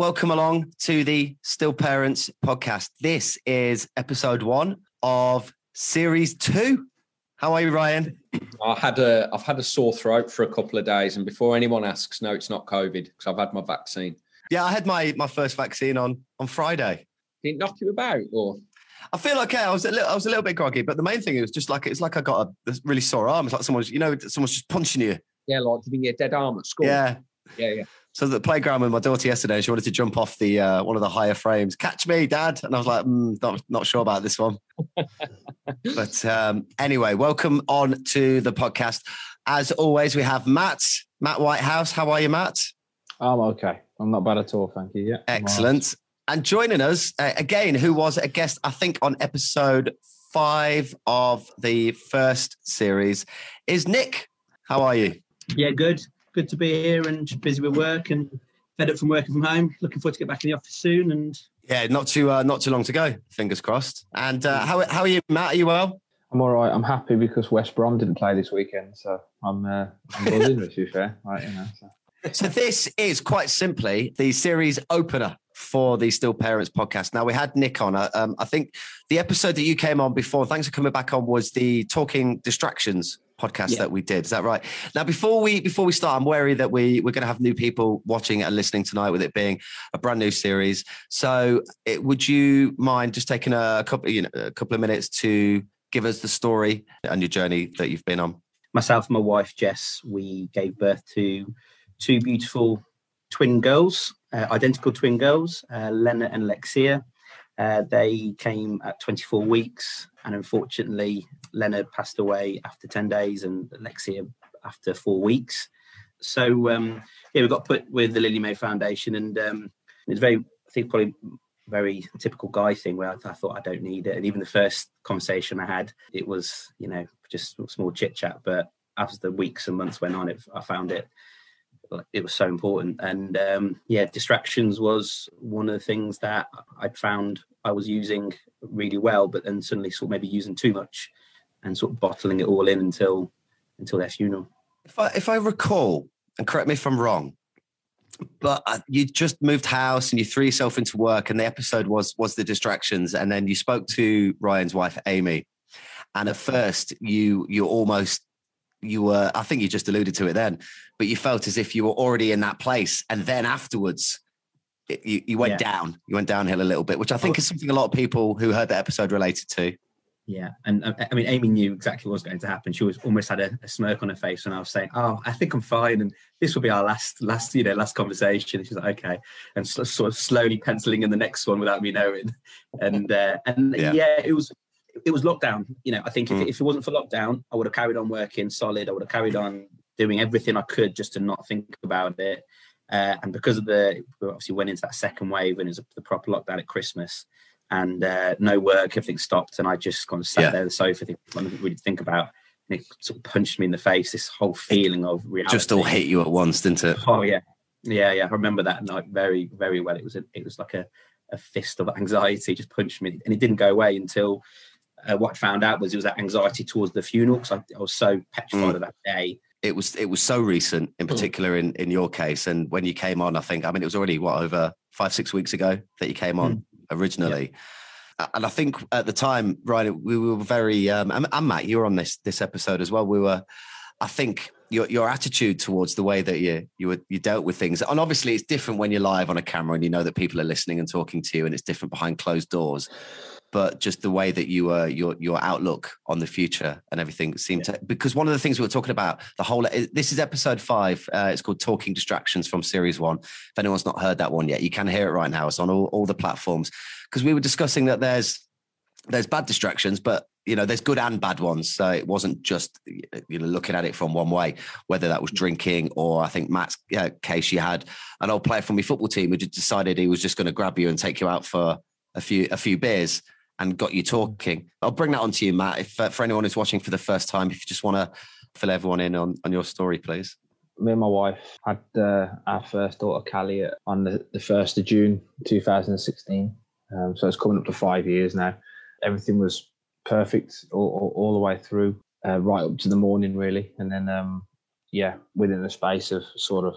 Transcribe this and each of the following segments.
welcome along to the Still Parents podcast. This is episode one of series two. How are you, Ryan? I had a I've had a sore throat for a couple of days, and before anyone asks, no, it's not COVID because I've had my vaccine. Yeah, I had my my first vaccine on on Friday. Did it knock you about, or I feel okay. I was a little, I was a little bit groggy, but the main thing is just like it's like I got a really sore arm. It's like someone's, you know, someone's just punching you. yeah, like giving you a dead arm at school? Yeah. yeah, yeah. So at the playground with my daughter yesterday, she wanted to jump off the uh, one of the higher frames. Catch me, Dad! And I was like, mm, not not sure about this one. but um, anyway, welcome on to the podcast. As always, we have Matt, Matt Whitehouse. How are you, Matt? I'm okay. I'm not bad at all, thank you. Yeah. I'm all right. Excellent. And joining us uh, again, who was a guest, I think, on episode five of the first series, is Nik. How are you? Yeah, good. Good to be here and busy with work and fed up from working from home. Looking forward to get back in the office soon. And Yeah, not too uh, not too long to go. Fingers crossed. And uh, how how are you, Matt? Are you well? I'm all right. I'm happy because West Brom didn't play this weekend, so I'm uh, I'm buzzing. to be fair, right? You know. So. So this is quite simply the series opener for the Still Parents podcast. Now we had Nik on. uh, Um, I think the episode that you came on before, thanks for coming back on, was the Talking Distractions podcast Yeah. that we did. Is that right? Now before we before we start, I'm wary that we we're going to have new people watching and listening tonight with it being a brand new series. So it, would you mind just taking a couple you know a couple of minutes to give us the story and your journey that you've been on? myself and my wife Jess, we gave birth to two beautiful twin girls, uh, identical twin girls, uh, Lena and Lexia. Uh, they came at 24 weeks, and unfortunately, Leonard passed away after 10 days, and Lexia after four weeks. So um, yeah, we got put with the Lily Mae Foundation, and um, it's very, I think, probably very typical guy thing where I, I thought I don't need it, and even the first conversation I had, it was you know just small chit chat, but as the weeks and months went on, it, I found it it was so important. And um, yeah, distractions was one of the things that I'd found I was using really well, but then suddenly sort of maybe using too much and sort of bottling it all in until until their funeral. If I if I recall, and correct me if I'm wrong, but uh, you just moved house and you threw yourself into work, and the episode was was the distractions, and then you spoke to Ryan's wife Amy, and at first you you almost you were I think you just alluded to it then, but you felt as if you were already in that place, and then afterwards. it- You, you went Yeah. down. You went downhill a little bit, which I think is something a lot of people who heard that episode related to. Yeah, and uh, I mean, Amy knew exactly what was going to happen. She was almost had a, a smirk on her face when I was saying, "Oh, I think I'm fine," and this will be our last, last, you know, last conversation. She's like, "Okay," and so, sort of slowly penciling in the next one without me knowing. And uh, and Yeah. yeah. it was it was lockdown. You know, I think Mm. if, if it wasn't for lockdown, I would have carried on working solid. I would have carried on doing everything I could just to not think about it. Uh, and because of the, we obviously went into that second wave and it was the proper lockdown at Christmas and uh, no work, everything stopped. And I just kind of sat Yeah. there on the sofa, thinking, I didn't really think about. And it sort of punched me in the face. This whole feeling of reality. Just all hit you at once, didn't it? Oh yeah, yeah, yeah. I remember that night very, very well. It was a, it was like a, a fist of anxiety just punched me, and it didn't go away until uh, what I found out was it was that anxiety towards the funeral because I, I was so petrified Mm. of that day. it was it was so recent in Mm. particular in in your case and when you came on i think i mean it was already what over five six weeks ago that you came on originally A- and i think at the time ryan we were very um and, and matt you were on this this episode as well we were i think your your attitude towards the way that you you were you dealt with things and obviously it's different when you're live on a camera and you know that people are listening and talking to you and it's different behind closed doors but just the way that you were your your outlook on the future and everything seemed to because one of the things we were talking about the whole this is episode five uh, it's called talking distractions from series one. If anyone's not heard that one yet you can hear it right now. It's on all, all the platforms. Because we were discussing that there's there's bad distractions but you know there's good and bad ones. So it wasn't just you know looking at it from one way whether that was drinking or i think matt's uh, case you had an old player from your football team who just decided he was just going to grab you and take you out for a few a few beers and got you talking. I'll bring that on to you, Matt. If uh, for anyone who's watching for the first time, if you just want to fill everyone in on, on your story, please. Me and my wife had uh, our first daughter, Callie, on the, the 1st of June 2016. Um, so it's coming up to five years now. Everything was perfect all, all, all the way through, uh, right up to the morning, really. And then, um, yeah, within the space of sort of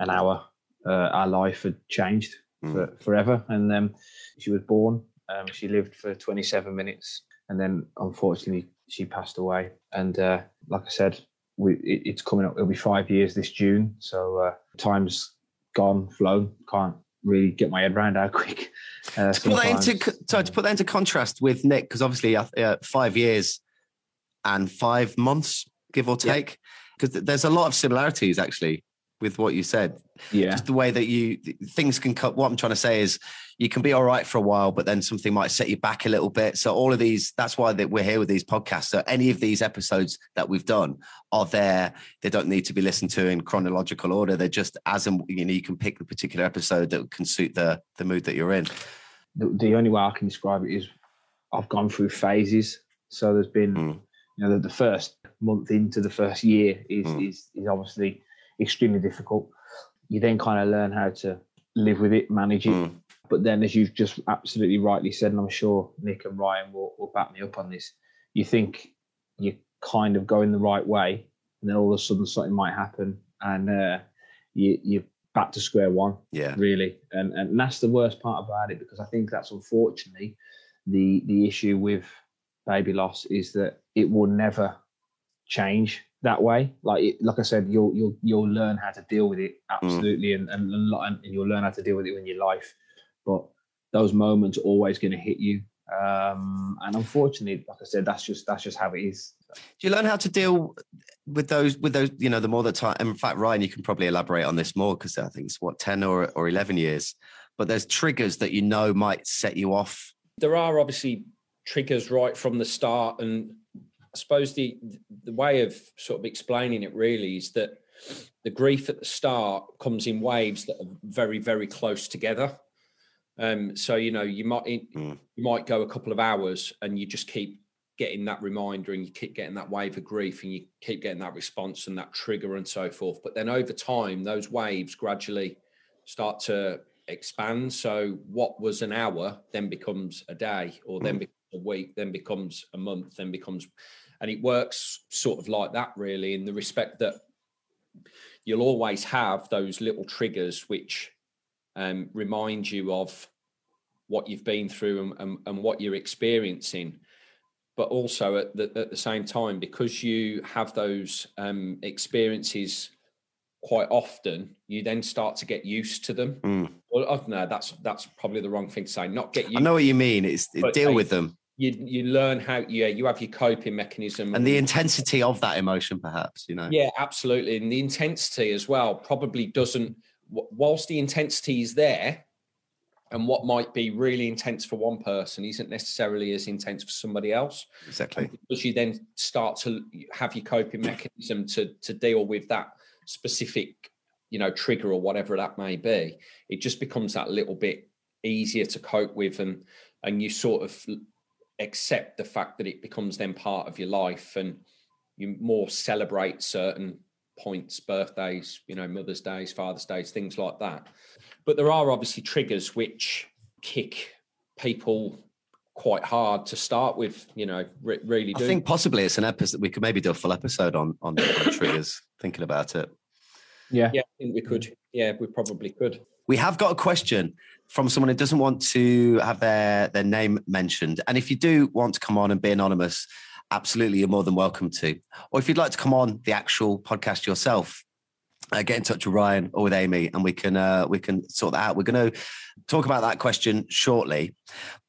an hour, uh, our life had changed Mm. for, forever. And then she was born. Um, she lived for 27 minutes, and then unfortunately she passed away. And uh, like I said, we, it, it's coming up. It'll be five years this June. So uh, time's gone, flown. Can't really get my head around how quick. Uh, to put that into sorry, to put that into contrast with Nik, because obviously uh, uh, five years and five months, give or take, because there's a lot of similarities actually with what you said. yeah, Just the way that you things can cut. What I'm trying to say is, you can be all right for a while, but then something might set you back a little bit. So all of these, that's why that we're here with these podcasts. So any of these episodes that we've done are there. They don't need to be listened to in chronological order. They're just as and you know you can pick the particular episode that can suit the the mood that you're in. the, the only way I can describe it is I've gone through phases. So there's been, Mm. you know, the, the first month into the first year is, Mm. is is obviously extremely difficult. You then kind of learn how to live with it, manage it. Mm. But then, as you've just absolutely rightly said, and I'm sure Nik and Ryan will, will back me up on this, you think you're kind of going the right way, and then all of a sudden something might happen, and uh, you, you're back to square one Yeah. really and and that's the worst part about it because i think that's unfortunately the the issue with baby loss is that it will never change that way. Like it, like i said you'll you'll you'll learn how to deal with it absolutely and, and and and you'll learn how to deal with it in your life. But those moments are always going to hit you. Um and unfortunately like i said that's just that's just how it is. Do you learn how to deal with those with those you know the more the time in fact ryan you can probably elaborate on this more because i think it's what 10 or, or 11 years. But there's triggers that you know might set you off. There are obviously triggers right from the start and i suppose the the way of sort of explaining it really is that the grief at the start comes in waves that are very very close together. Um so you know you might Mm. you might go a couple of hours and you just keep getting that reminder and you keep getting that wave of grief and you keep getting that response and that trigger and so forth. But then over time those waves gradually start to expand. So what was an hour then becomes a day or then becomes a week then becomes a month then becomes and it works sort of like that really in the respect that you'll always have those little triggers which um, remind you of what you've been through and, and, and what you're experiencing. But also at the, at the same time because you have those um, experiences quite often you then start to get used to them. Mm. well I don't know that's that's probably the wrong thing to say. Not get used i know what you mean. It's deal they- with them you you learn how yeah you have your coping mechanism. And the intensity of that emotion perhaps you know. Yeah absolutely. And the intensity as well probably doesn't whilst the intensity is there and what might be really intense for one person isn't necessarily as intense for somebody else. Exactly. Because you then start to have your coping mechanism to to deal with that specific you know trigger or whatever that may be it just becomes that little bit easier to cope with and and you sort of accept the fact that it becomes then part of your life and you more celebrate certain points birthdays you know mother's days father's days things like that. But there are obviously triggers which kick people quite hard to start with you know re- really i think possibly it's an episode we could maybe do a full episode on on, on triggers thinking about it. Yeah. Yeah i think we could. Mm. Yeah we probably could. We have got a question from someone who doesn't want to have their their name mentioned. And if you do want to come on and be anonymous absolutely you're more than welcome to. Or if you'd like to come on the actual podcast yourself uh, get in touch with ryan or with amy and we can uh, we can sort that out. We're going to talk about that question shortly.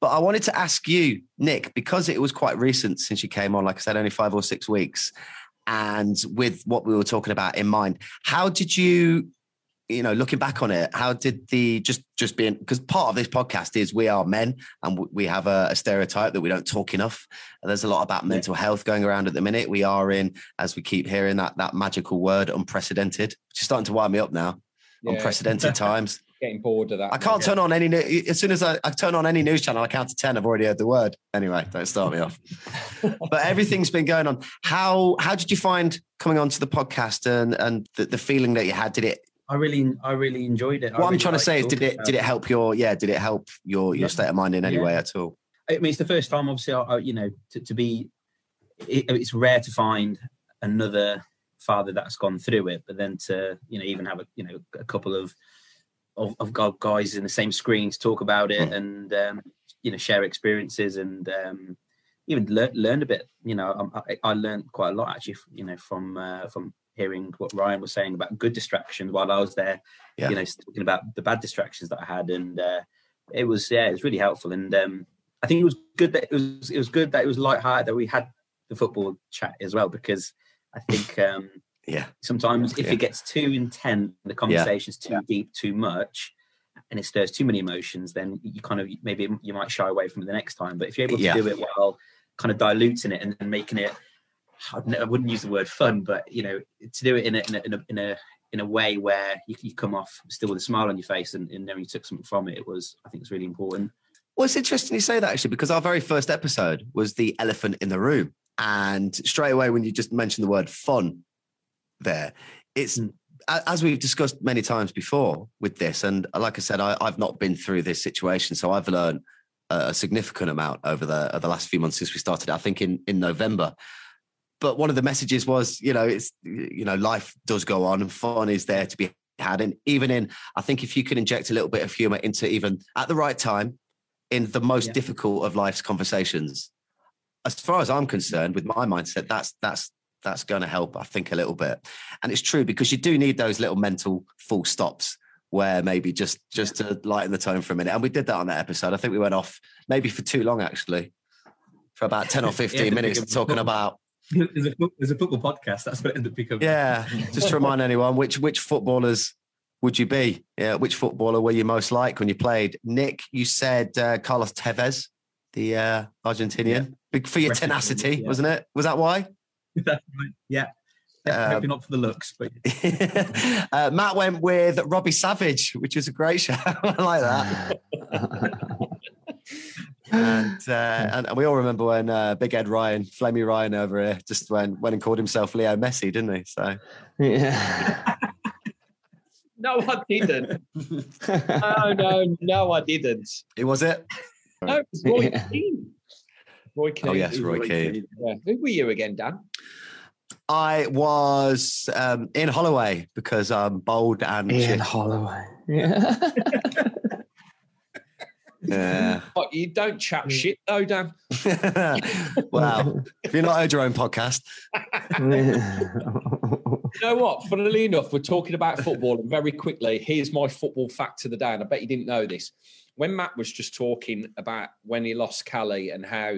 But i wanted to ask you nik because it was quite recent since you came on like i said only five or six weeks and with what we were talking about in mind how did you you know looking back on it how did the just just being because part of this podcast is we are men and we have a, a stereotype that we don't talk enough. And there's a lot about mental health going around at the minute. We are in as we keep hearing that that magical word unprecedented. Which is starting to wind me up now. Yeah, unprecedented times. Getting bored of that i can't turn on any new- as soon as I, I turn on any news channel i count to 10 i've already heard the word. Anyway don't start me off. But everything's been going on. How how did you find coming onto the podcast and and the, the feeling that you had? Did it I really, I really enjoyed it. What I'm trying to say is, did it did it help your yeah? Did it help your your Yeah. state of mind in any Yeah. way at all? I mean, it's the first time, obviously, I, I- you know, to, to be. It, it's rare to find another father that's gone through it, but then to you know even have a you know a couple of of, of guys in the same screen to talk about it Mm. and um, you know share experiences and um, even learn, learn a bit. You know, I, I learned quite a lot actually. You know, from uh, from hearing what Ryan was saying about good distractions while I was there. Yeah. You know, talking about the bad distractions that I had, and uh, it was yeah, it was really helpful. And um, I think it was good that it was it was good that it was light-hearted that we had the football chat as well because I think. Um, Yeah. sometimes if Yeah. it gets too intense, the conversation's too deep, too much, and it stirs too many emotions, then you kind of maybe you might shy away from it the next time. But if you're able to Yeah. do it while kind of diluting it and, and making it, I'd ne- I wouldn't use the word fun, but you know, to do it in a in a in a in a, in a way where you, you come off still with a smile on your face and, and knowing you took something from it, it was I think it's really important. Well, it's interesting you say that actually, because our very first episode was the elephant in the room. And straight away, when you just mentioned the word fun there, it's Mm. as we've discussed many times before with this. And like I said, I, I've not been through this situation. So I've learned a a significant amount over the, the last few months since we started, I think in, in November. But one of the messages was, you know, it's, you know, life does go on and fun is there to be had. And even in, I think if you can inject a little bit of humor into even at the right time, in the most Yeah. difficult of life's conversations. As far as I'm concerned, with my mindset, that's that's that's going to help. I think a little bit, and it's true because you do need those little mental full stops where maybe just just to lighten the tone for a minute. And we did that on that episode. I think we went off maybe for too long actually, for about ten or fifteen the minutes talking about there's, a, there's a football podcast. That's what it ended up becoming. yeah. Just to remind anyone, which which footballers would you be? Yeah, which footballer were you most like when you played? Nik, you said uh, Carlos Tevez, the uh, Argentinian, Big for your Referee, tenacity, yeah. wasn't it? Was that why? That's right. Yeah. Um, Maybe not for the looks, but uh, Matt went with Robbie Savage, which was a great show. I like that. And, uh, and we all remember when uh, Big Ed Ryan, Flamey Ryan over here, just went, went and called himself Leo Messi, didn't he? So yeah. No, I didn't. No, no, no, I didn't. who was it? No, it was Roy Yeah. Keane. Roy Keane. Oh, yes, Roy Keane. Yeah. Who were you again, Dan? I was um, Ian Holloway because I'm bold and in shit. Holloway. Yeah. Yeah. What, you don't chat shit though, Dan. wow. If you're not heard your own podcast, You know what? Funnily enough, we're talking about football, and very quickly, here's my football fact of the day. And I bet you didn't know this. When Matt was just talking about when he lost Cali and how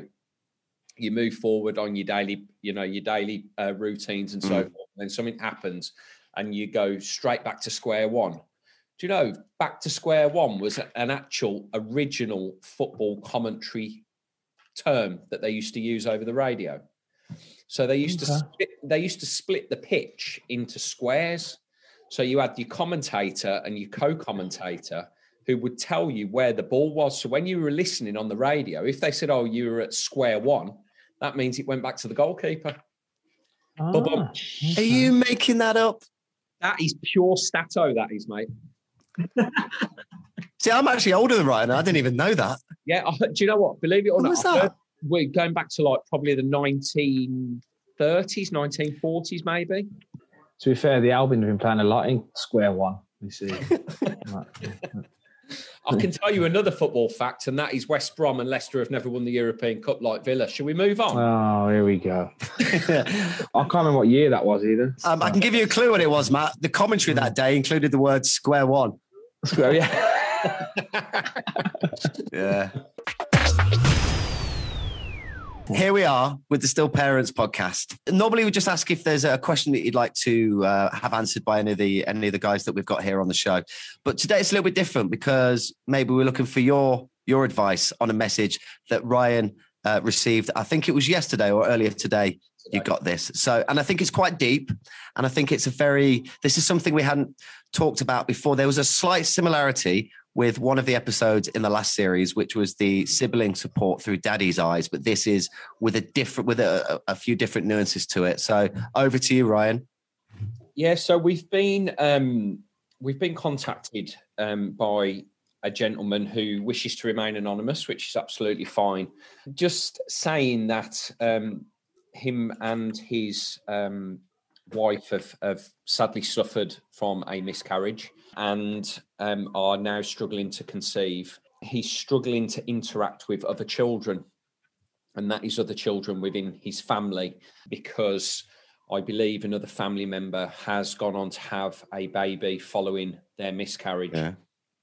you move forward on your daily, you know, your daily uh, routines and so Mm. forth, and then something happens and you go straight back to square one. Do you know, back to square one was an actual original football commentary term that they used to use over the radio. So they used to split, they used to split the pitch into squares. So you had your commentator and your co-commentator who would tell you where the ball was. So when you were listening on the radio, if they said, "Oh, you were at square one," that means it went back to the goalkeeper. Ah, are you making that up? That is pure stato. That is, mate. See, I'm actually older than Ryan. I didn't even know that. Yeah. I, do you know what? Believe it or When not, was that? we're going back to like probably the 1930s, 1940s, maybe. To be fair, the Albion have been playing a lot in Square One. You see, I can tell you another football fact, and that is West Brom and Leicester have never won the European Cup like Villa. Shall we move on? oh, here we go. I can't remember what year that was either. Um, I can give you a clue what it was, Matt. The commentary that day included the word square one. Square, yeah. Yeah. Here we are with the Still Parents podcast. Normally, we just ask if there's a question that you'd like to uh, have answered by any of the any of the guys that we've got here on the show. But today it's a little bit different because maybe we're looking for your your advice on a message that Ryan uh, received. I think it was yesterday or earlier today. You got this. So, and I think it's quite deep, and I think it's a very. This is something we hadn't talked about before. There was a slight similarity with one of the episodes in the last series, which was the sibling support through daddy's eyes. But this is with a different, with a, a few different nuances to it. So over to you, Ryan. Yeah, so we've been um, we've been contacted um, by a gentleman who wishes to remain anonymous, which is absolutely fine. Just saying that um, him and his um, wife have, have sadly suffered from a miscarriage and um, are now struggling to conceive. He's struggling to interact with other children, and that is other children within his family, because I believe another family member has gone on to have a baby following their miscarriage. Yeah.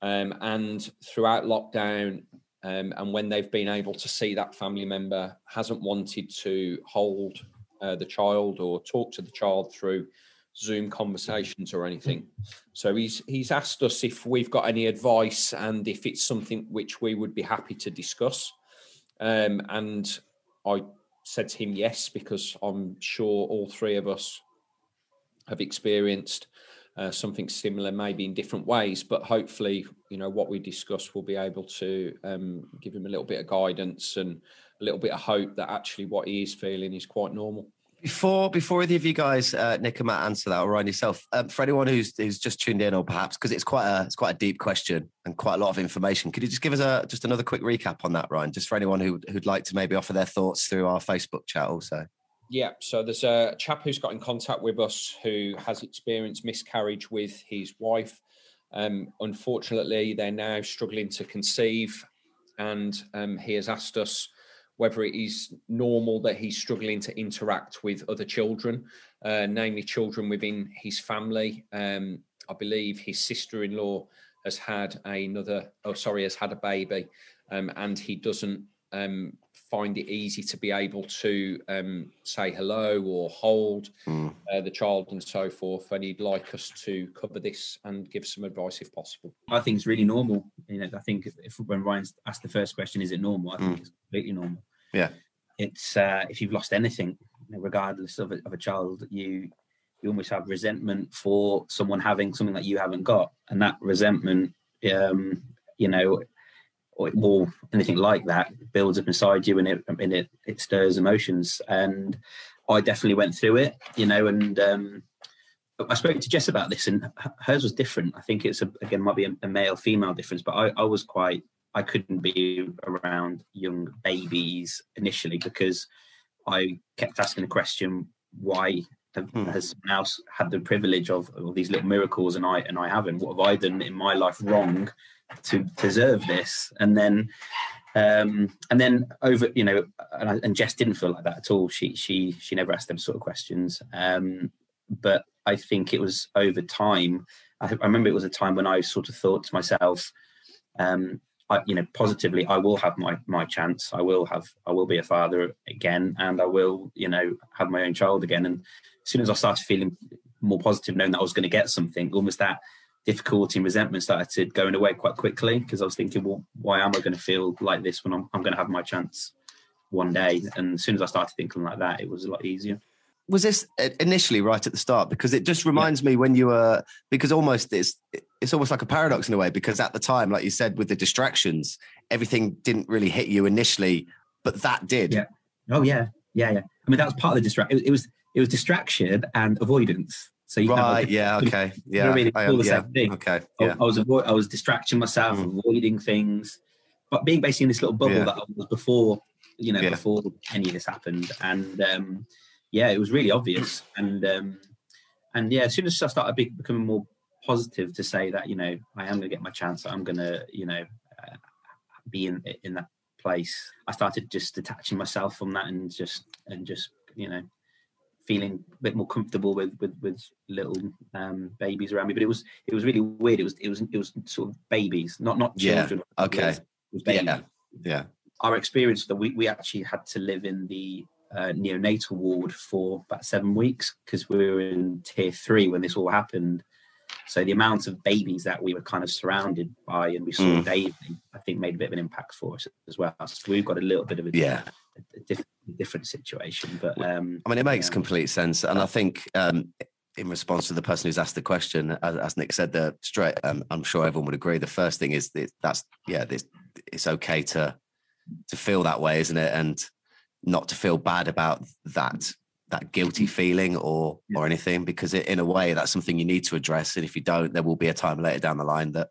Um, and throughout lockdown, um, and when they've been able to see that family member hasn't wanted to hold uh, the child or talk to the child through Zoom conversations or anything. So he's he's asked us if we've got any advice and if it's something which we would be happy to discuss. Um, and I said to him yes because I'm sure all three of us have experienced uh, something similar, maybe in different ways. But hopefully, you know, what we discuss will be able to um, give him a little bit of guidance and a little bit of hope that actually what he is feeling is quite normal. Before before either of you guys, uh, Nik and Matt, answer that, or Ryan yourself, um, for anyone who's who's just tuned in, or perhaps because it's quite a it's quite a deep question and quite a lot of information, could you just give us a just another quick recap on that, Ryan, just for anyone who who'd like to maybe offer their thoughts through our Facebook chat also. Yeah, so there's a chap who's got in contact with us who has experienced miscarriage with his wife. Um, unfortunately, they're now struggling to conceive, and um, he has asked us whether it is normal that he's struggling to interact with other children, uh, namely children within his family. Um, I believe his sister-in-law has had another, oh sorry, has had a baby, um, and he doesn't um, find it easy to be able to um, say hello or hold mm. uh, the child and so forth. And he'd like us to cover this and give some advice if possible. I think it's really normal. You know, I think if, if when Ryan asked the first question, is it normal? I think mm. it's completely normal. Yeah, it's uh, if you've lost anything, regardless of a, of a child, you you almost have resentment for someone having something that you haven't got, and that resentment, um, you know, or, anything like that builds up inside you and it and it, it stirs emotions. And i definitely went through it you know and um, i spoke to jess about this and hers was different. I think it's a, again might be a, a male female difference but I, I was quite i couldn't be around young babies initially because i kept asking the question why have, hmm. has someone else had the privilege of all these little miracles and I and I haven't? What have I done in my life wrong to deserve this and then um and then over you know and, I, and jess didn't feel like that at all she she she never asked them sort of questions um but i think it was over time I, I remember it was a time when i sort of thought to myself um You know positively i will have my my chance i will have i will be a father again and i will you know have my own child again and as soon as i started feeling more positive knowing that i was going to get something almost that difficulty and resentment started going away quite quickly because I was thinking, well, why am I going to feel like this when I'm, I'm going to have my chance one day? And as soon as I started thinking like that, it was a lot easier. Was this initially right at the start? Because it just reminds yeah. me when you were because almost it's it's almost like a paradox in a way because at the time, like you said, with the distractions, everything didn't really hit you initially, but that did. Yeah. Oh yeah, yeah, yeah. I mean, that was part of the distraction. It, it was it was distraction and avoidance so you right, yeah, okay, yeah, I mean, it's all the yeah, same thing. Okay, yeah. I, I was avo- I was distracting myself, mm. avoiding things, but being basically in this little bubble yeah. that I was before, you know, before any of this happened, and um, yeah, it was really obvious, and um, and yeah, as soon as I started be- becoming more positive to say that you know I am going to get my chance, I'm going to you know uh, be in in that place. I started just detaching myself from that and just and just you know feeling a bit more comfortable with with with little um, babies around me. But it was it was really weird. It was it was it was sort of babies, not not children. Yeah. Okay. It was, it was babies. Yeah. Yeah. Our experience that we we actually had to live in the uh, neonatal ward for about seven weeks because we were in tier three when this all happened. So the amount of babies that we were kind of surrounded by and we saw mm. daily, I think, made a bit of an impact for us as well. So we've got a little bit of a, yeah. a, a different, different situation. But um, I mean, it makes complete sense, and I think um, in response to the person who's asked the question, as, as Nik said, the straight, um, I'm sure everyone would agree. The first thing is that that's yeah, this, it's okay to to feel that way, isn't it? And not to feel bad about that that guilty feeling or yeah. or anything because it, in a way that's something you need to address and if you don't there will be a time later down the line that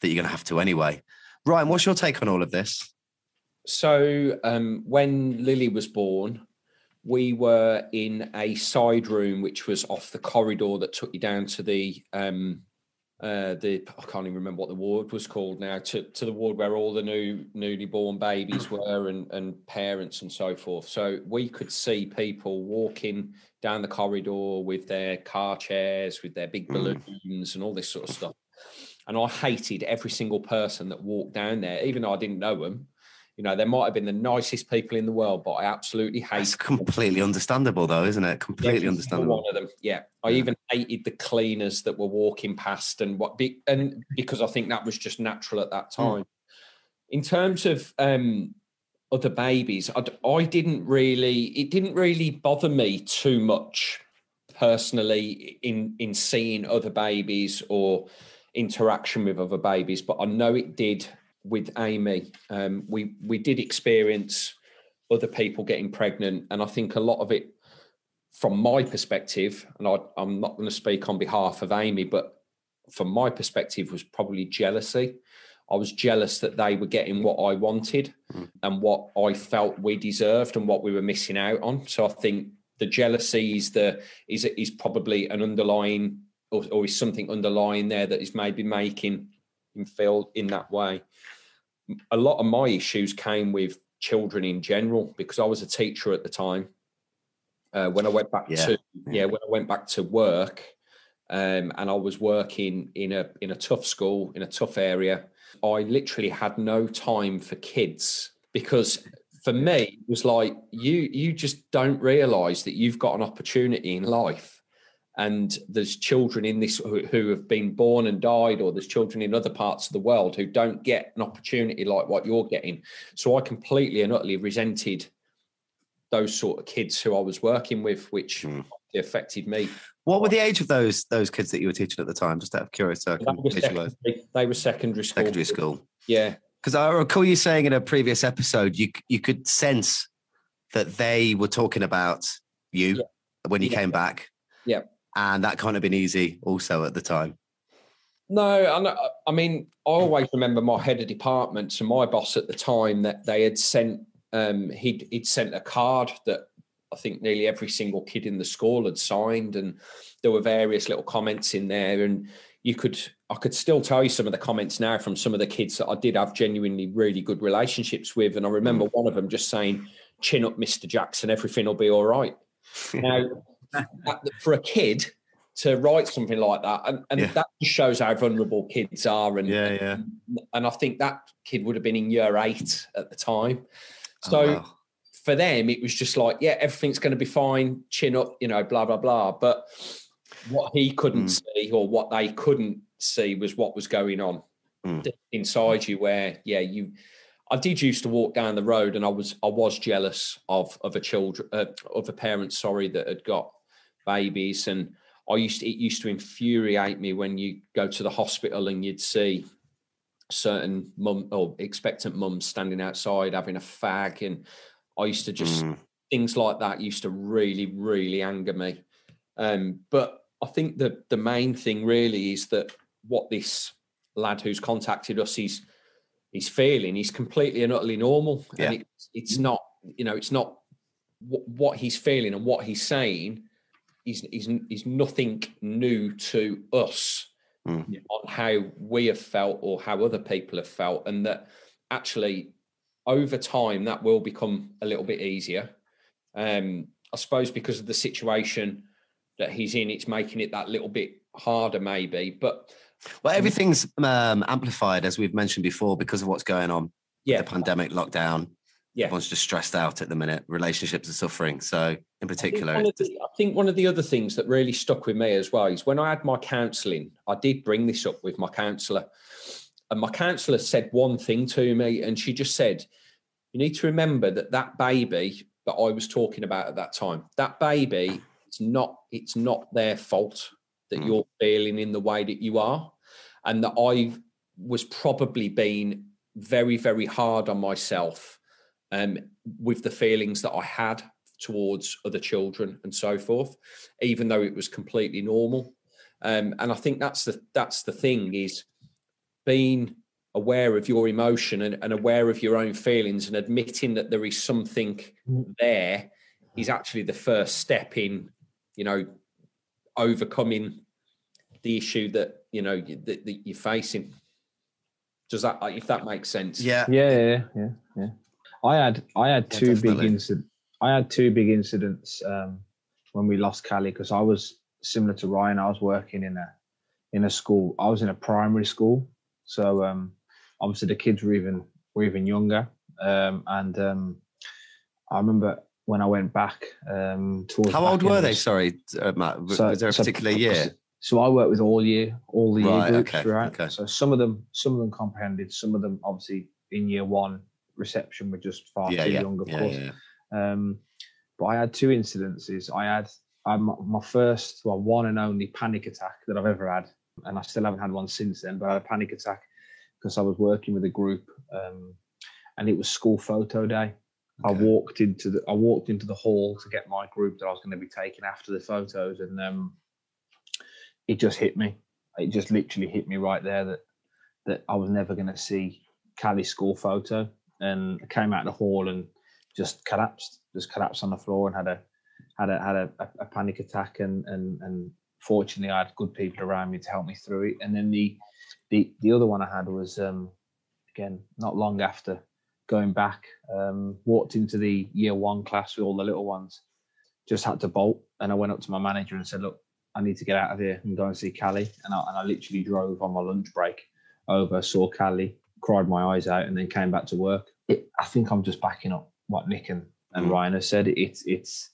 that you're going to have to anyway. Ryan what's your take on all of this? So um, when lily was born we were in a side room which was off the corridor that took you down to the um, uh, the I can't even remember what the ward was called now to, to the ward where all the new newly born babies were and, and parents and so forth. So we could see people walking down the corridor with their car chairs, with their big Mm. balloons and all this sort of stuff. And I hated every single person that walked down there, even though I didn't know them. You know, they might have been the nicest people in the world, but I absolutely hate. It's completely understandable, though, isn't it? Completely single understandable. One of them, yeah. I Yeah. even hated the cleaners that were walking past, and what, be, and because I think that was just natural at that Hmm. time. In terms of um, other babies, I didn't really, it didn't really bother me too much personally in in seeing other babies or interaction with other babies, but I know it did with Amy. Um, we we did experience other people getting pregnant, and I think a lot of it, from my perspective, and I, I'm not going to speak on behalf of Amy, but from my perspective, was probably jealousy. I was jealous that they were getting what I wanted Mm. and what I felt we deserved and what we were missing out on. So I think the jealousy is the is is probably an underlying or, or is something underlying there that is maybe making him feel in that way. A lot of my issues came with children in general because I was a teacher at the time. Uh, when I went back Yeah, to yeah. yeah, when I went back to work, um, and I was working in a in a tough school in a tough area. I literally had no time for kids because for me it was like you you just don't realize that you've got an opportunity in life and there's children in this who, who have been born and died or there's children in other parts of the world who don't get an opportunity like what you're getting so i completely and utterly resented those sort of kids who i was working with which Hmm. affected me What were the age of those those kids that you were teaching at the time? Just out of curiosity, they were secondary, they were secondary school Secondary school. yeah Because I recall you saying in a previous episode, you you could sense that they were talking about you Yeah. when you Yeah. came back. Yeah. And that kind of been easy also at the time. No, I, I mean, I always remember my head of department. And my boss at the time that they had sent, um, he'd, he'd sent a card that I think nearly every single kid in the school had signed, and there were various little comments in there, and you could, I could still tell you some of the comments now from some of the kids that I did have genuinely really good relationships with, and I remember one of them just saying, "Chin up, Mister Jackson, everything will be all right." Now, for a kid to write something like that, and, and Yeah. that just shows how vulnerable kids are. And Yeah, yeah. and I think that kid would have been in year eight at the time. Oh, So wow. for them, it was just like, yeah, everything's going to be fine, chin up, you know, blah blah blah. But what he couldn't Mm. see, or what they couldn't see, was what was going on Mm. inside you. Where, yeah, you. I did used to walk down the road, and I was I was jealous of of a children uh, of a parent, sorry, that had got babies, and I used to, it used to infuriate me when you go to the hospital and you'd see certain mum or expectant mums standing outside having a fag, and I used to just Mm. things like that used to really really anger me. Um, but I think that the main thing really is that what this lad who's contacted us he's he's feeling he's completely and utterly normal, and it, it's not you know it's not what, what he's feeling and what he's saying is is is nothing new to us Mm. on how we have felt or how other people have felt, and that actually over time that will become a little bit easier. Um, I suppose because of the situation that he's in, it's making it that little bit harder, maybe. But Well, everything's um, amplified, as we've mentioned before, because of what's going on. yeah, The pandemic lockdown. Yeah. Everyone's just stressed out at the minute. Relationships are suffering. So, in I think, particular, of it's- the, I think one of the other things that really stuck with me as well is when I had my counselling, I did bring this up with my counsellor. And my counsellor said one thing to me, and she just said, You need to remember that that baby that I was talking about at that time, that baby, it's not, it's not their fault that Mm. you're feeling in the way that you are. And that I was probably being very, very hard on myself um, with the feelings that I had towards other children and so forth, even though it was completely normal. Um, and I think that's the that's the thing is being aware of your emotion and, and aware of your own feelings and admitting that there is something there is actually the first step in, you know, overcoming the issue that you know that, that you're facing. Does that, if that makes sense? Yeah. Yeah, yeah, yeah, yeah. I had I had Yeah, two big incidents. I had two big incidents um, when we lost Cali because I was similar to Ryan. I was working in a in a school. I was in a primary school, so um, obviously the kids were even were even younger. Um, and um, I remember when I went back um, towards How old were they? Sorry, uh, Matt. W- so- was there a so- particular year? So I worked with all year, all the year groups, okay, right? okay. So some of them, some of them comprehended. Some of them, obviously, in year one, reception were just far Yeah, too yeah, young, of yeah, course. yeah. Um, but I had two incidences. I had I, my, first, well, one and only panic attack that I've ever had, and I still haven't had one since then. But I had a panic attack because I was working with a group, um, and it was school photo day. I walked into the I walked into the hall to get my group that I was going to be taking after the photos, and um, it just hit me. It just literally hit me right there that that I was never going to see Cali's school photo, and came out of the hall and just collapsed, just collapsed on the floor and had a had a had a, a, panic attack, and and and fortunately I had good people around me to help me through it. And then the the the other one I had was um, again not long after going back, um, walked into the year one class with all the little ones, just had to bolt, and I went up to my manager and said, look. I need to get out of here and go and see Cali. And I, and I literally drove on my lunch break over, saw Cali, cried my eyes out, and then came back to work. It, I think I'm just backing up what Nik and, and Mm. Ryan have said. It's it's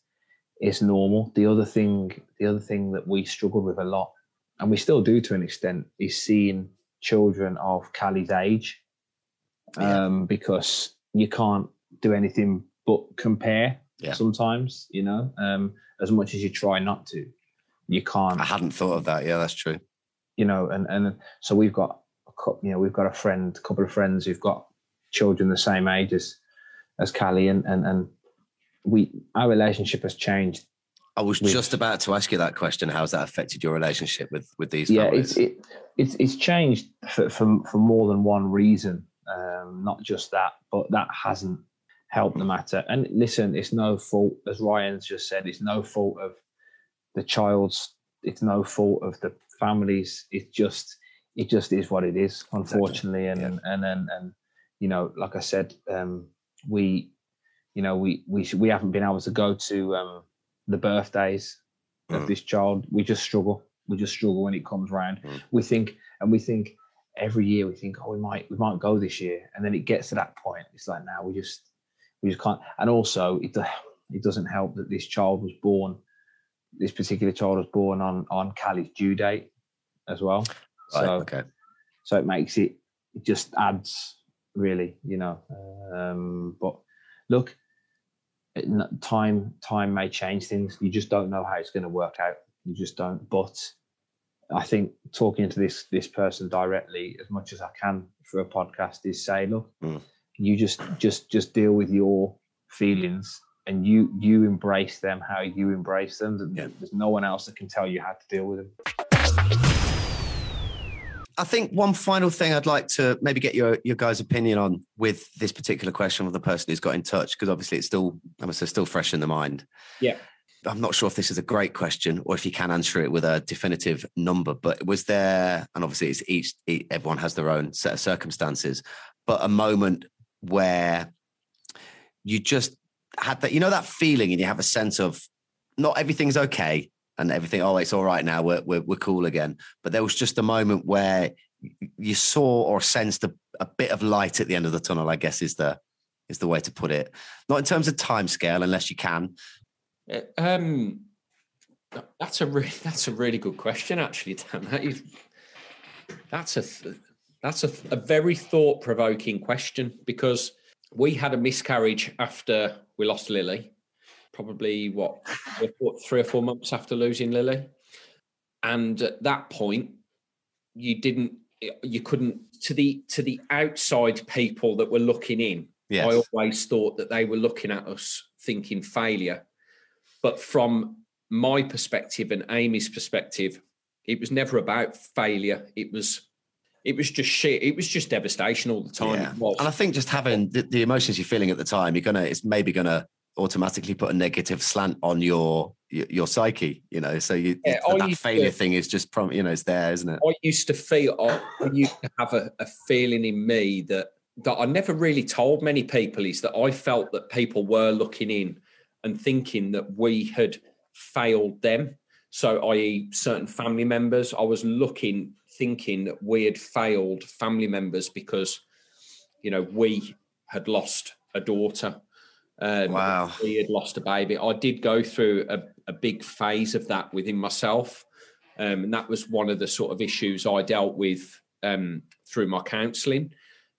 it's normal. The other thing, the other thing that we struggled with a lot, and we still do to an extent, is seeing children of Cali's age, Yeah. um, because you can't do anything but compare. Yeah. Sometimes, you know, um, as much as you try not to, you can't I hadn't thought of that. Yeah, that's true. you know, and and so we've got a cou- you know we've got a friend, a couple of friends who've got children the same age as as Callie, and and and we our relationship has changed. I was With- just about to ask you that question. How's that affected your relationship with with these yeah, families? it's it, it's it's changed for, for for more than one reason, um, not just that, but that hasn't helped the matter. And listen, it's no fault, as Ryan's just said, it's no fault of the child's. It's no fault of the families. It's just it just is what it is, unfortunately. And yeah. and and and, and you know, like I said, um, we, you know, we we we haven't been able to go to um, the birthdays of Mm. this child. We just struggle. We just struggle when it comes round. Mm. We think, and we think every year we think, oh, we might we might go this year, and then it gets to that point. It's like now we just we just can't. And also, it it doesn't help that this child was born. This particular child was born on on Callie's due date as well. Right, So okay. so it makes it it just adds really you know um but look time time may change things. You just don't know how it's going to work out. You just don't. But i think talking to this this person directly as much as i can for a podcast is say look Mm. you just just just deal with your feelings and you you embrace them how you embrace them. Yeah. there's no one else that can tell you how to deal with them I think one final thing I'd like to maybe get your your guys' opinion on with this particular question of the person who's got in touch, because obviously it's still I must say still fresh in the mind. Yeah. I'm not sure if this is a great question or if you can answer it with a definitive number, but was there, and obviously it's each, each everyone has their own set of circumstances, but a moment where you just had that, you know, that feeling and you have a sense of not everything's okay and everything, oh, it's all right now, we're, we're, we're cool again. But there was just a moment where you saw or sensed a, a bit of light at the end of the tunnel, I guess is the, is the way to put it. Not in terms of time scale, unless you can, Uh, Um, that's a really that's a really good question, actually, Dan. That is, that's a th- that's a, a very thought provoking question because we had a miscarriage after we lost Lily, probably what three or four- three or four months after losing Lily, and at that point, you didn't you couldn't to the to the outside people that were looking in yes. I always thought that they were looking at us thinking failure. But from my perspective and Amy's perspective, it was never about failure. It was it was just shit. It was just devastation all the time. Yeah. And I think just having the, the emotions you're feeling at the time, you're gonna it's maybe gonna automatically put a negative slant on your your, your psyche. You know, so you Yeah, that, failure to- thing is just prom, you know, it's there, isn't it? I used to feel, I I used to have a, a feeling in me that that I never really told many people is that I felt that people were looking in and thinking that we had failed them. So, i.e., certain family members, I was looking, thinking that we had failed family members because, you know, we had lost a daughter. Um, Wow. we had lost a baby. I did go through a, a big phase of that within myself. Um, and that was one of the sort of issues I dealt with um, through my counselling.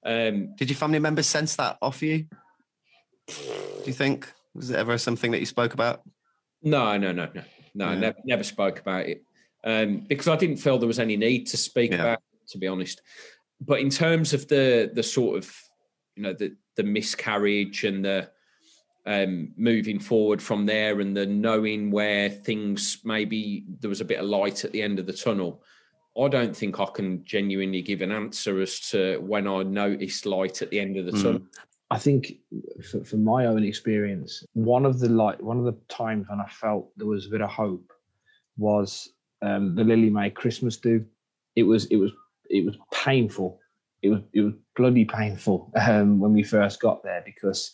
Um, Did your family members sense that off you? Do you think was it ever something that you spoke about? no, no, no, no, no. Yeah. Never, never spoke about it um, because I didn't feel there was any need to speak Yeah. about, it, to be honest. But in terms of the the sort of you know the the miscarriage and the um, moving forward from there and the knowing where things maybe there was a bit of light at the end of the tunnel. I don't think I can genuinely give an answer as to when I noticed light at the end of the Mm. tunnel. I think, for, from my own experience, one of the like one of the times when I felt there was a bit of hope was um, the Lily Mae Christmas do. It was it was it was painful. It was it was bloody painful um, when we first got there because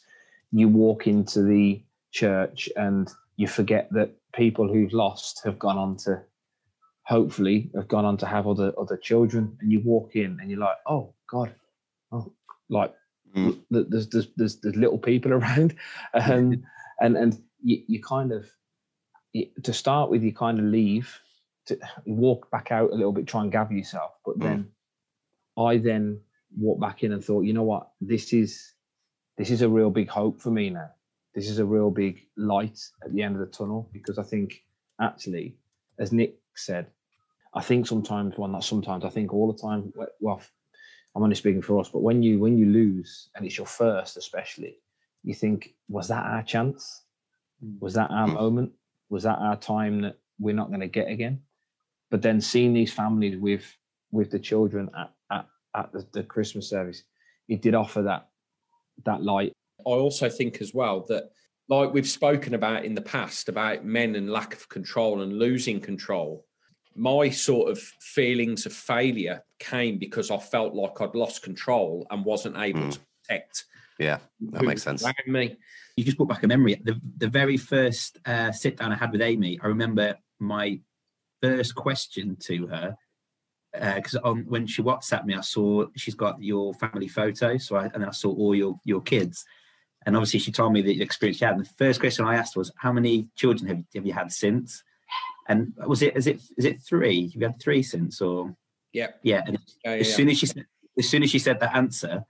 you walk into the church and you forget that people who've lost have gone on to hopefully have gone on to have other other children. And you walk in and you're like oh god. Oh like Mm. there's, there's there's there's little people around. Um, and and you, you kind of you, to start with you kind of leave to walk back out a little bit try and gather yourself. But Mm. then i then walked back in and thought you know what? This is this is a real big hope for me now. This is a real big light at the end of the tunnel because i think actually as nik said i think sometimes well not sometimes i think all the time well i'm only speaking for us but when you when you lose and it's your first especially you think was that our chance? Hmm. Was that our moment? Was that our time that we're not going to get again? But then seeing these families with with the children at at, at the, the christmas service it did offer that that light I also think as well that, like we've spoken about in the past about men and lack of control and losing control, my sort of feelings of failure came because I felt like I'd lost control and wasn't able Mm. to protect. Yeah, that makes sense. me. you just brought back a memory. The the very first uh, sit down I had with Amy, I remember my first question to her Uh, because on when she WhatsApped me, I saw she's got your family photo, so I, and I saw all your your kids, and obviously she told me the experience she had. And the first question I asked was, "How many children have, have you had since?" And was it is it is it three? Have you had three since or Yeah. yeah? And Yeah, as yeah. soon as she said as soon as she said that answer,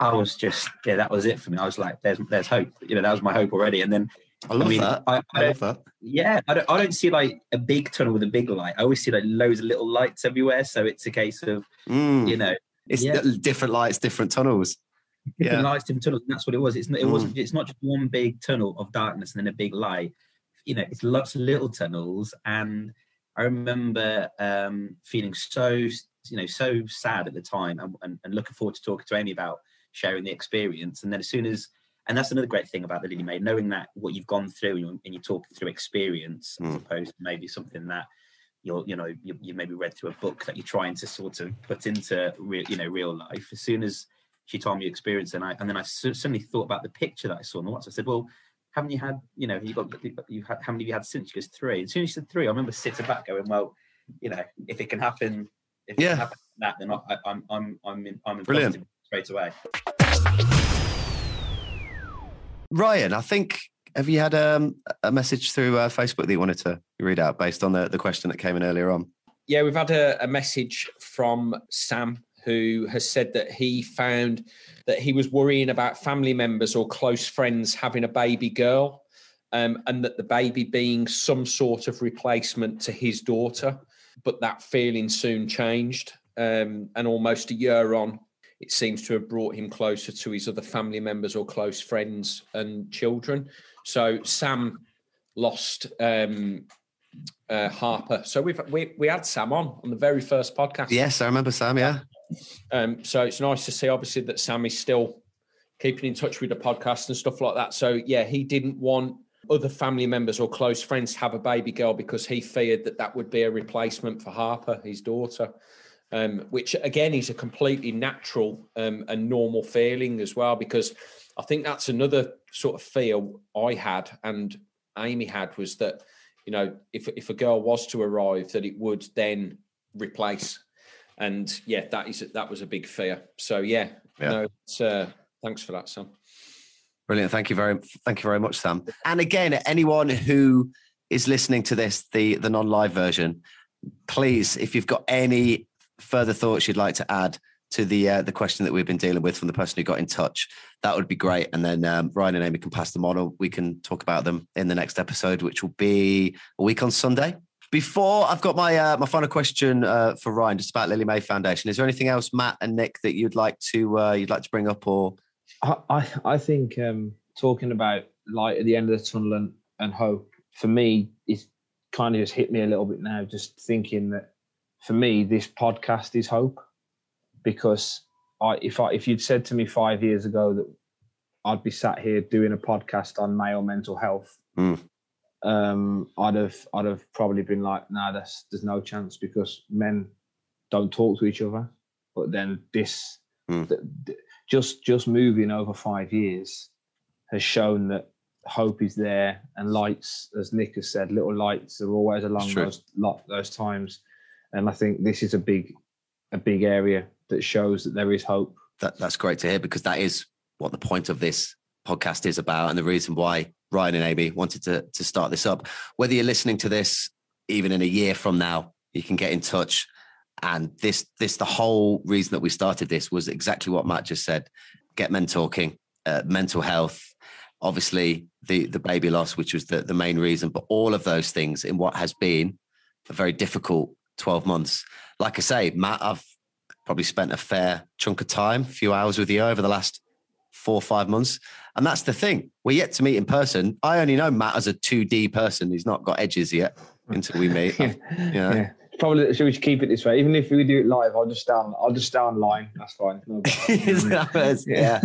I was just yeah, that was it for me. I was like, there's there's hope. You know, that was my hope already. And then I love mean, that. I, I I love that. yeah, I don't I don't see like a big tunnel with a big light. I always see like loads of little lights everywhere. So it's a case of Mm. you know It's yeah. different lights, different tunnels. different Yeah. lights, different tunnels. And that's what it was. It's not, it Mm. wasn't. It's not just one big tunnel of darkness and then a big light. You know, it's lots of little tunnels. And I remember um, feeling so you know so sad at the time, and, and, and looking forward to talking to Amy about sharing the experience. And then as soon as and that's another great thing about the Lily Mae, knowing that what you've gone through and you're, and you're talking through experience as Mm. opposed to maybe something that you're you know you, you maybe read through a book that you're trying to sort of put into real you know real life. As soon as she told me experience, and I and then I suddenly thought about the picture that I saw on the WhatsApp. I said, "Well, haven't you had you know you got you had how many have you had since?" She goes, three. As soon as she said three, I remember sitting back going, "Well, you know, if it can happen, if it can happen that, then I, I'm I'm I'm in I'm in Brilliant. straight away." Ryan, I think have you had um, a message through uh, Facebook that you wanted to read out based on the, the question that came in earlier on? Yeah, we've had a, a message from Sam who has said that he found that he was worrying about family members or close friends having a baby girl um, and that the baby being some sort of replacement to his daughter. But that feeling soon changed. Um, and almost a year on, it seems to have brought him closer to his other family members or close friends and children. So Sam lost um, uh, Harper. So we've we, we had Sam on on the very first podcast. Yes, I remember Sam. Yeah, Um, so it's nice to see, obviously, that Sam is still, keeping in touch with the podcast and stuff like that. So yeah, he didn't want other family members or close friends to have a baby girl because he feared that that would be a replacement for Harper, his daughter. Um, which again is a completely natural um, and normal feeling as well, because I think that's another sort of fear I had and Amy had was that, you know, if if a girl was to arrive, that it would then replace. And yeah, that is that was a big fear. So yeah, yeah. no, uh, thanks for that, Sam. Brilliant. Thank you very thank you very much, Sam. And again, anyone who is listening to this, the the non-live version, please, if you've got any further thoughts you'd like to add to the uh, the question that we've been dealing with from the person who got in touch, that would be great. And then um, Ryan and Amy can pass them on, or we can talk about them in the next episode, which will be a week on Sunday. Before I've got my uh, my final question uh, for Ryan, just about Lily Mae Foundation. Is there anything else, Matt and Nik, that you'd like to uh, you'd like to bring up or I, I think um, talking about light at the end of the tunnel and, and hope for me is kind of just hit me a little bit now. Just thinking that for me, this podcast is hope because I, if I, if you'd said to me five years ago that I'd be sat here doing a podcast on male mental health, mm. um, I'd have I'd have probably been like, nah, there's there's no chance because men don't talk to each other. But then this, mm. just just moving over five years has shown that hope is there and lights, as Nik has said, little lights are always along those those times. And I think this is a big a big area that shows that there is hope. That that's great to hear because that is what the point of this podcast is about and the reason why Ryan and Amy wanted to to start this up. Whether you're listening to this even in a year from now, you can get in touch and this, this, the whole reason that we started this was exactly what Matt just said: get men talking, uh, mental health, obviously the the baby loss, which was the the main reason, but all of those things in what has been a very difficult twelve months. Like I say, Matt, I've probably spent a fair chunk of time, a few hours with you over the last four or five months. And that's the thing. We're yet to meet in person. I only know Matt as a 2D person. He's not got edges yet until we meet. yeah. yeah probably should we keep it this way? Even if we do it live, I'll just stand. I'll just stay online. That's fine. No oh, yeah.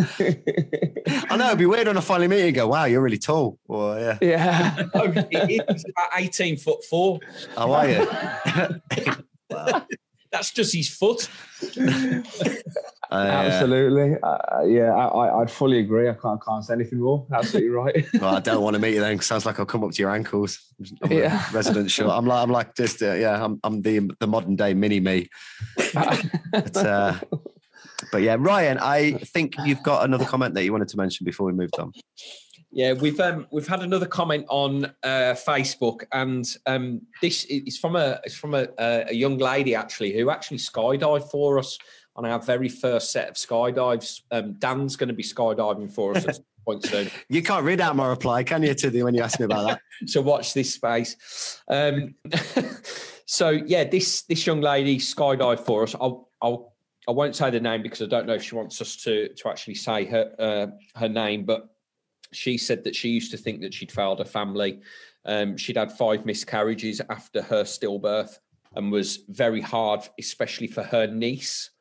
I know it'd be weird when I finally meet you. Go, wow, you're really tall. Or yeah, yeah. oh, he's about eighteen foot four. How are you? wow. That's just his foot. Uh, Absolutely. Uh, yeah, I, would fully agree. I can't, can't say anything more. Absolutely right. well, I don't want to meet you then. Sounds like I'll come up to your ankles. I'm yeah. resident short. I'm like, I'm like just, uh, yeah, I'm, I'm the the modern day mini me. but, uh, but yeah, Ryan, I think you've got another comment that you wanted to mention before we moved on. Yeah, we've um, we've had another comment on uh, Facebook, and um, this is from a it's from a, a young lady actually who actually skydived for us on our very first set of skydives. Um, Dan's going to be skydiving for us at some point soon. You can't read out my reply, can you, to the when you ask me about that? so watch this space. Um, so yeah, this this young lady skydived for us. I'll I'll I won't say the name because I don't know if she wants us to to actually say her uh, her name, but she said that she used to think that she'd failed her family. Um, she'd had five miscarriages after her stillbirth and was very hard, especially for her niece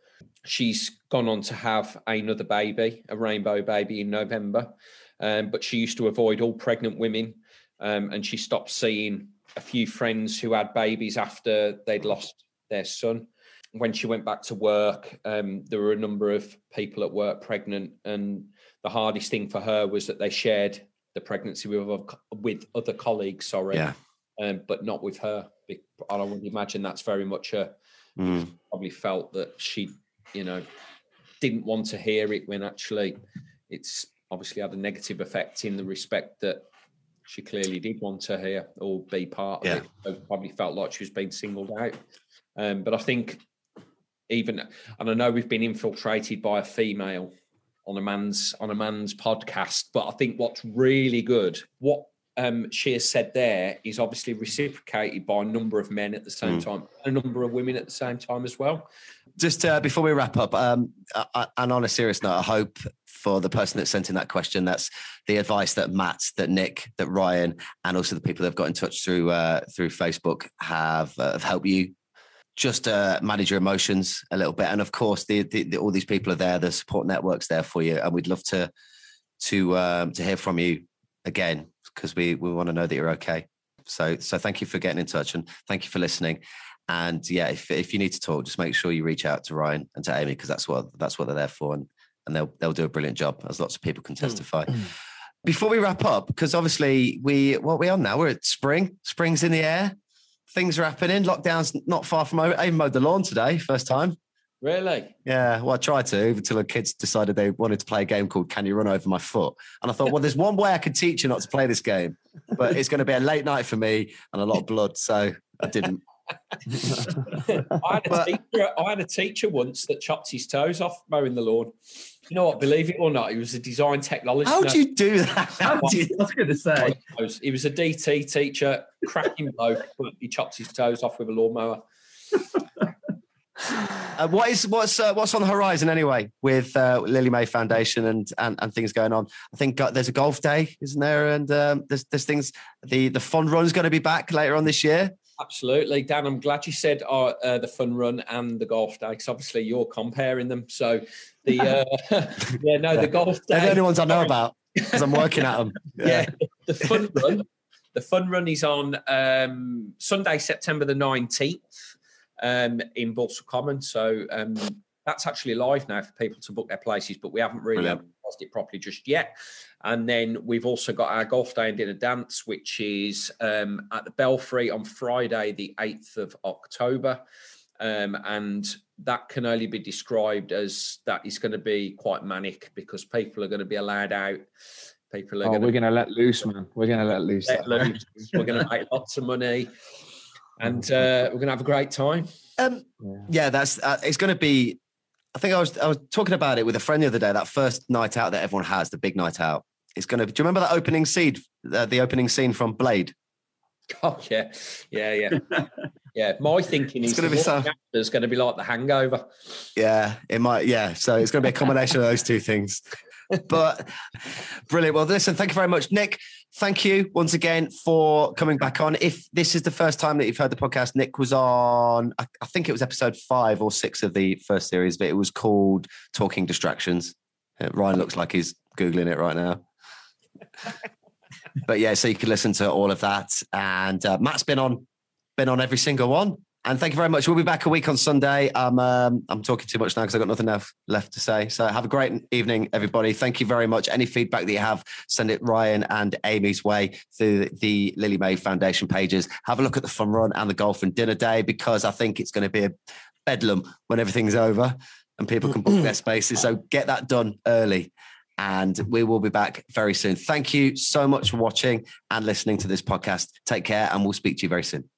she's gone on to have another baby, a rainbow baby in November. Um, but she used to avoid all pregnant women um, and she stopped seeing a few friends who had babies after they'd lost their son. When she went back to work, um, there were a number of people at work pregnant, and the hardest thing for her was that they shared the pregnancy with with other colleagues. Sorry, yeah. Um, but not with her. I would imagine that's very much a mm. probably felt that she you know, didn't want to hear it when actually it's obviously had a negative effect in the respect that she clearly did want to hear or be part of yeah. it. So probably felt like she was being singled out. Um, but I think even, and I know we've been infiltrated by a female on a man's on a man's podcast, but I think what's really good, what um, she has said there is obviously reciprocated by a number of men at the same mm. time, a number of women at the same time as well. Just uh, before we wrap up, um, and on a serious note, I hope for the person that sent in that question, that's the advice that Matt, that Nik, that Ryan, and also the people that have got in touch through uh, through Facebook have uh, have helped you just uh, manage your emotions a little bit. And of course, the, the, the, all these people are there. The support network's there for you, and we'd love to to um, to hear from you again because we we want to know that you're okay. So so thank you for getting in touch and thank you for listening. And yeah, if if you need to talk, just make sure you reach out to Ryan and to Amy because that's what that's what they're there for, and and they'll they'll do a brilliant job, as lots of people can hmm. testify. Mm. Before we wrap up, because obviously we what we on now, we're at spring, spring's in the air things are happening. Lockdown's not far from over. I even mowed the lawn today, first time. Really? Yeah. Well, I tried to until the kids decided they wanted to play a game called Can You Run Over My Foot? And I thought, well, there's one way I could teach you not to play this game, but it's going to be a late night for me and a lot of blood. So I didn't. I, had teacher, I had a teacher once that chopped his toes off mowing the lawn. You know what? Believe it or not, he was a design technologist. How do you do that? How do you, I was going to say. He was a DT teacher, cracking bloke, but he chopped his toes off with a lawnmower. Uh, what is what's uh, what's on the horizon anyway with uh, Lily Mae Foundation and, and and things going on? I think uh, there's a golf day, isn't there? And um, there's there's things. The the fun run is going to be back later on this year. Absolutely, Dan. I'm glad you said uh, uh, the fun run and the golf day because obviously you're comparing them. So the uh, yeah, no, the golf day. They're the only ones I know about because I'm working at them. Yeah. yeah, the fun run. The fun run is on um, Sunday, September the 19th um, in Balsall Common. So um, that's actually live now for people to book their places, but we haven't really Brilliant. it properly just yet. And then we've also got our golf day and dinner dance, which is um, at the Belfry on Friday, the 8th of October. Um, and that can only be described as that is going to be quite manic because people are going to be allowed out. People are oh, going we're going to let loose, man. We're going to let loose. Let loose. we're going to make lots of money, and uh, we're going to have a great time. Um, yeah. yeah, that's uh, it's going to be I think I was I was talking about it with a friend the other day. That first night out that everyone has, the big night out. It's going to. Do you remember that opening scene? Uh, the opening scene from Blade. Oh yeah, yeah, yeah, yeah. My thinking it's is going to be so. It's going to be like The Hangover. Yeah, it might. Yeah, so it's going to be a combination of those two things. But brilliant. Well, listen, thank you very much, Nik. Thank you once again for coming back on. If this is the first time that you've heard the podcast, Nik was on, I, I think it was episode five or six of the first series, but it was called Talking Distractions. Uh, Ryan looks like he's Googling it right now. but yeah, so you can listen to all of that. And uh, Matt's been on, been on every single one. And thank you very much. We'll be back a week on Sunday. I'm um, I'm talking too much now because I've got nothing else left to say. So have a great evening, everybody. Thank you very much. Any feedback that you have, send it Ryan and Amy's way through the Lily Mae Foundation pages. Have a look at the fun run and the golf and dinner day because I think it's going to be a bedlam when everything's over and people can book their spaces. So get that done early. And we will be back very soon. Thank you so much for watching and listening to this podcast. Take care, and we'll speak to you very soon.